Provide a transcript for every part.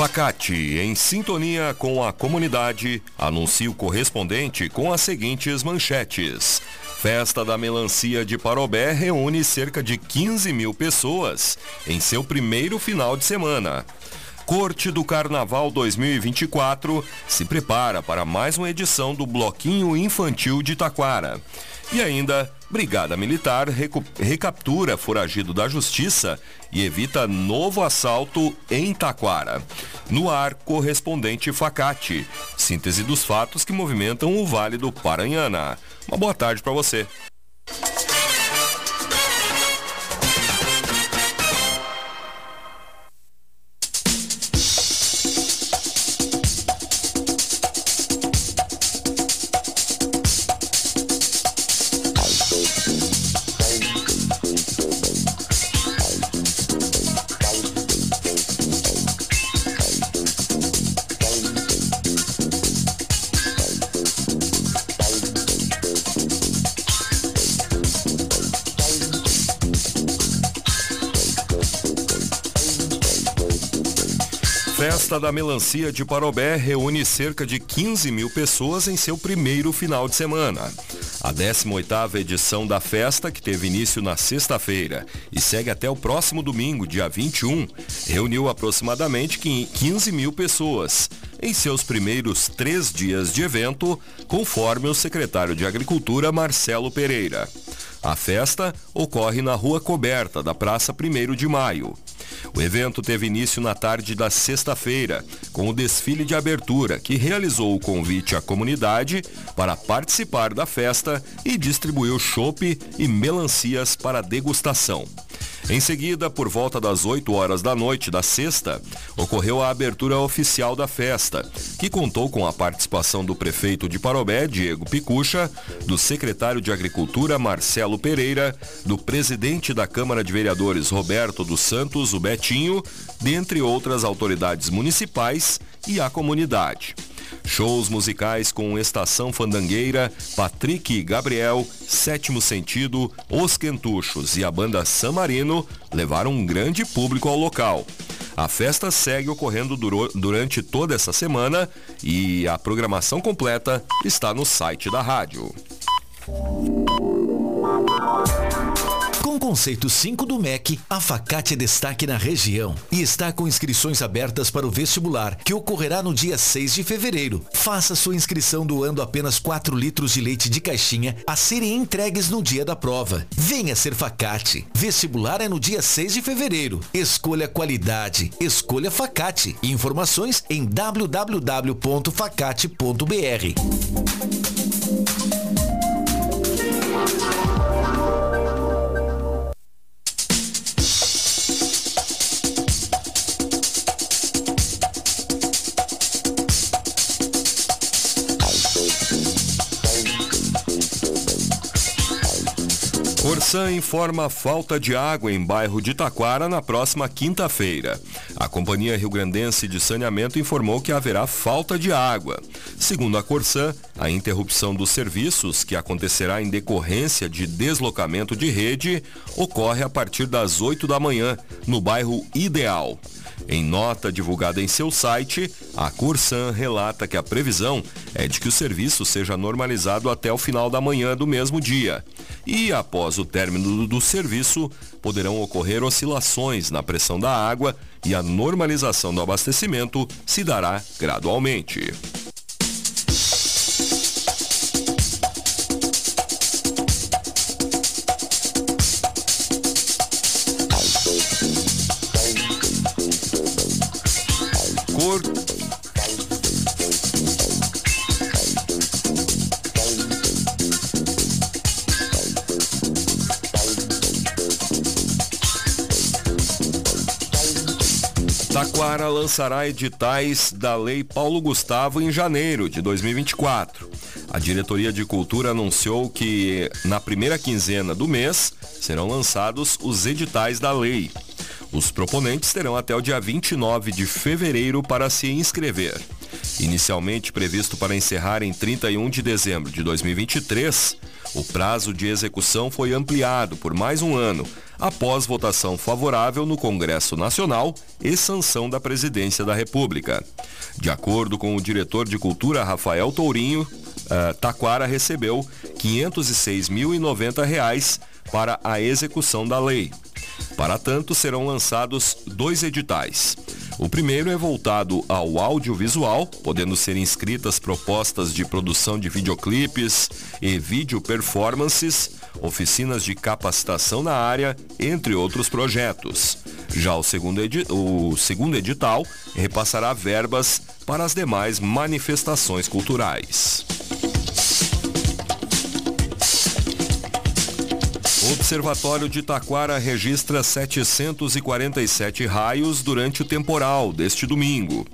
Facate, em sintonia com a comunidade, anuncia o correspondente com as seguintes manchetes. Festa da Melancia de Parobé reúne cerca de 15 mil pessoas em seu primeiro final de semana. Corte do Carnaval 2024 se prepara para mais uma edição do Bloquinho Infantil de Taquara. E ainda, Brigada Militar recaptura foragido da Justiça e evita novo assalto em Taquara. No ar, correspondente Facate. Síntese dos fatos que movimentam o Vale do Paranhana. Uma boa tarde para você. Festa da Melancia de Parobé reúne cerca de 15 mil pessoas em seu primeiro final de semana. A 18ª edição da festa, que teve início na sexta-feira e segue até o próximo domingo, dia 21, reuniu aproximadamente 15 mil pessoas em seus primeiros três dias de evento, conforme o secretário de Agricultura Marcelo Pereira. A festa ocorre na Rua Coberta da Praça 1 de Maio. O evento teve início na tarde da sexta-feira, com o desfile de abertura, que realizou o convite à comunidade para participar da festa e distribuiu chopp e melancias para degustação. Em seguida, por volta das 8 horas da noite da sexta, ocorreu a abertura oficial da festa, que contou com a participação do prefeito de Parobé, Diego Picucha, do secretário de Agricultura, Marcelo Pereira, do presidente da Câmara de Vereadores, Roberto dos Santos, o Betinho, dentre outras autoridades municipais e a comunidade. Shows musicais com Estação Fandangueira, Patrick e Gabriel, Sétimo Sentido, Os Quentuchos e a banda San Marino levaram um grande público ao local. A festa segue ocorrendo durante toda essa semana e a programação completa está no site da rádio. Conceito 5 do MEC, a Facate é destaque na região e está com inscrições abertas para o vestibular, que ocorrerá no dia 6 de fevereiro. Faça sua inscrição doando apenas 4 litros de leite de caixinha a serem entregues no dia da prova. Venha ser Facate. Vestibular é no dia 6 de fevereiro. Escolha qualidade. Escolha Facate. Informações em www.facate.br. Corsan informa falta de água em bairro de Taquara na próxima quinta-feira. A Companhia Rio Grandense de Saneamento informou que haverá falta de água. Segundo a Corsan, a interrupção dos serviços, que acontecerá em decorrência de deslocamento de rede, ocorre a partir das 8 da manhã, no bairro Ideal. Em nota divulgada em seu site, a Corsan relata que a previsão é de que o serviço seja normalizado até o final da manhã do mesmo dia. E após o término do serviço, poderão ocorrer oscilações na pressão da água e a normalização do abastecimento se dará gradualmente. Taquara lançará editais da Lei Paulo Gustavo em janeiro de 2024. A Diretoria de Cultura anunciou que na primeira quinzena do mês serão lançados os editais da lei. Os proponentes terão até o dia 29 de fevereiro para se inscrever. Inicialmente previsto para encerrar em 31 de dezembro de 2023, o prazo de execução foi ampliado por mais um ano, após votação favorável no Congresso Nacional e sanção da Presidência da República. De acordo com o diretor de Cultura Rafael Tourinho, uh, Taquara recebeu R$ 506.090 para a execução da lei. Para tanto, serão lançados dois editais. O primeiro é voltado ao audiovisual, podendo ser inscritas propostas de produção de videoclipes e vídeo performances, oficinas de capacitação na área, entre outros projetos. Já o segundo, o segundo edital repassará verbas para as demais manifestações culturais. Observatório de Taquara registra 747 raios durante o temporal deste domingo.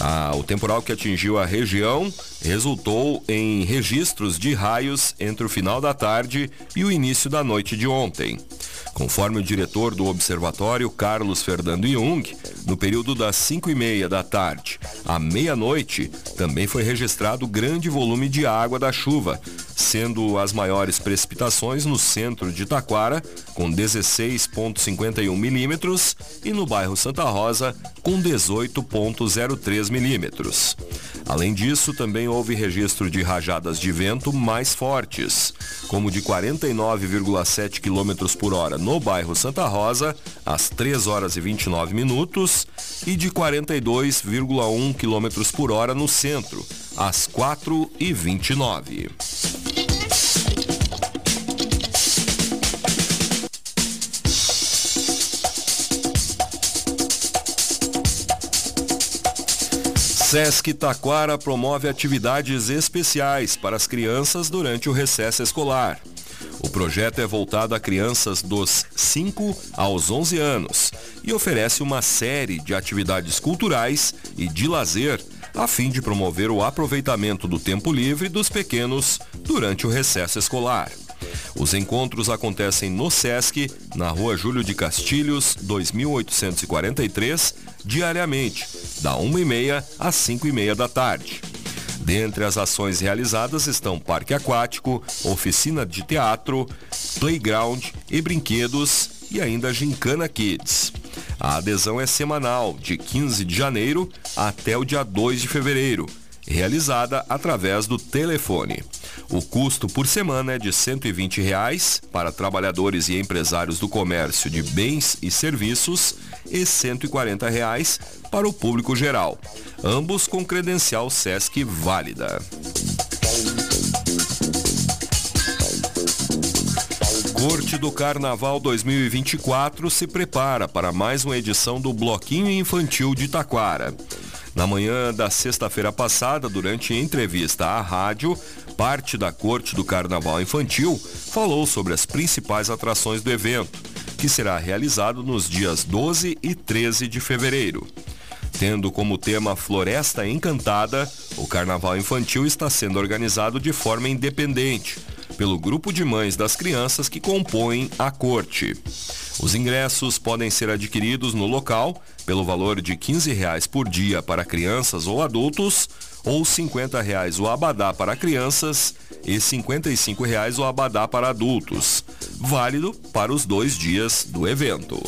Ah, o temporal que atingiu a região resultou em registros de raios entre o final da tarde e o início da noite de ontem. Conforme o diretor do observatório, Carlos Fernando Jung, no período das 5 e meia da tarde à meia-noite, também foi registrado grande volume de água da chuva, sendo as maiores precipitações no centro de Taquara, com 16,51 milímetros, e no bairro Santa Rosa, com 18,03 milímetros. Além disso, também houve registro de rajadas de vento mais fortes, como de 49,7 km por hora no bairro Santa Rosa, às 3 horas e 29 minutos, e de 42,1 km por hora no centro, às 4 e 29. Sesc Taquara promove atividades especiais para as crianças durante o recesso escolar. O projeto é voltado a crianças dos 5 aos 11 anos e oferece uma série de atividades culturais e de lazer a fim de promover o aproveitamento do tempo livre dos pequenos durante o recesso escolar. Os encontros acontecem no SESC, na rua Júlio de Castilhos, 2843, diariamente, da 1h30 às 5h30 da tarde. Dentre as ações realizadas estão parque aquático, oficina de teatro, playground e brinquedos e ainda Gincana Kids. A adesão é semanal, de 15 de janeiro até o dia 2 de fevereiro, realizada através do telefone. O custo por semana é de 120 reais para trabalhadores e empresários do comércio de bens e serviços e 140 reais para o público geral, ambos com credencial SESC válida. Corte do Carnaval 2024 se prepara para mais uma edição do Bloquinho Infantil de Taquara. Na manhã da sexta-feira passada, durante entrevista à rádio, parte da Corte do Carnaval Infantil falou sobre as principais atrações do evento, que será realizado nos dias 12 e 13 de fevereiro. Tendo como tema Floresta Encantada, o Carnaval Infantil está sendo organizado de forma independente pelo grupo de mães das crianças que compõem a corte. Os ingressos podem ser adquiridos no local pelo valor de 15 reais por dia para crianças ou adultos ou 50 reais o abadá para crianças e 55 reais o abadá para adultos, válido para os dois dias do evento.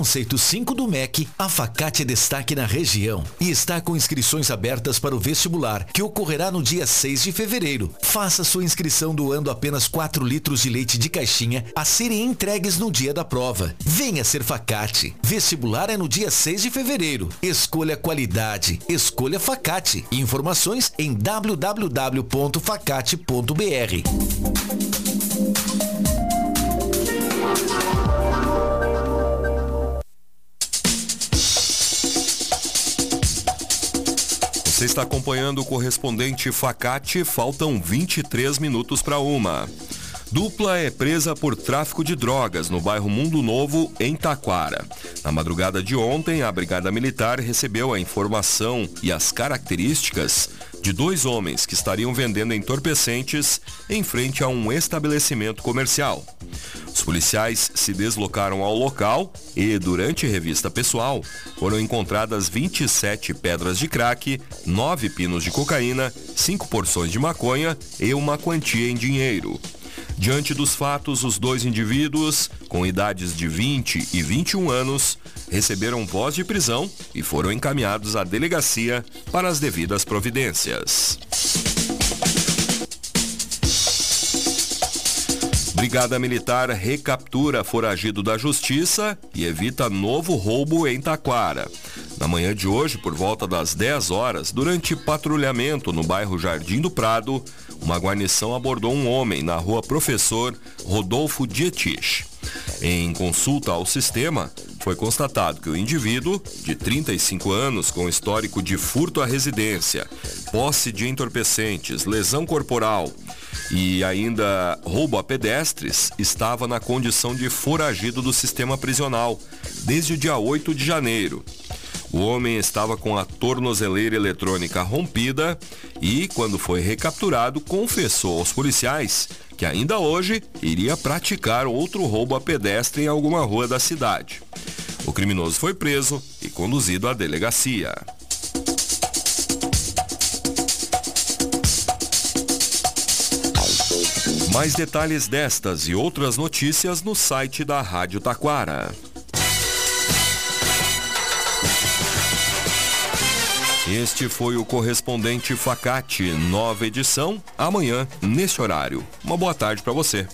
Conceito 5 do MEC, a Facate é destaque na região e está com inscrições abertas para o vestibular, que ocorrerá no dia 6 de fevereiro. Faça sua inscrição doando apenas 4 litros de leite de caixinha a serem entregues no dia da prova. Venha ser Facate. Vestibular é no dia 6 de fevereiro. Escolha qualidade. Escolha Facate. Informações em www.facate.br. Você está acompanhando o correspondente Facate, faltam 23 minutos para uma. Dupla é presa por tráfico de drogas no bairro Mundo Novo, em Taquara. Na madrugada de ontem, a Brigada Militar recebeu a informação e as características de dois homens que estariam vendendo entorpecentes em frente a um estabelecimento comercial. Policiais se deslocaram ao local e, durante revista pessoal, foram encontradas 27 pedras de crack, 9 pinos de cocaína, 5 porções de maconha e uma quantia em dinheiro. Diante dos fatos, os dois indivíduos, com idades de 20 e 21 anos, receberam voz de prisão e foram encaminhados à delegacia para as devidas providências. Brigada Militar recaptura foragido da Justiça e evita novo roubo em Taquara. Na manhã de hoje, por volta das 10 horas, durante patrulhamento no bairro Jardim do Prado, uma guarnição abordou um homem na rua Professor Rodolfo Dietich. Em consulta ao sistema, foi constatado que o indivíduo, de 35 anos, com histórico de furto à residência, posse de entorpecentes, lesão corporal e ainda roubo a pedestres, estava na condição de foragido do sistema prisional desde o dia 8 de janeiro. O homem estava com a tornozeleira eletrônica rompida e, quando foi recapturado, confessou aos policiais que ainda hoje iria praticar outro roubo a pedestre em alguma rua da cidade. O criminoso foi preso e conduzido à delegacia. Mais detalhes destas e outras notícias no site da Rádio Taquara. Este foi o correspondente Facate, nova edição, amanhã, neste horário. Uma boa tarde para você.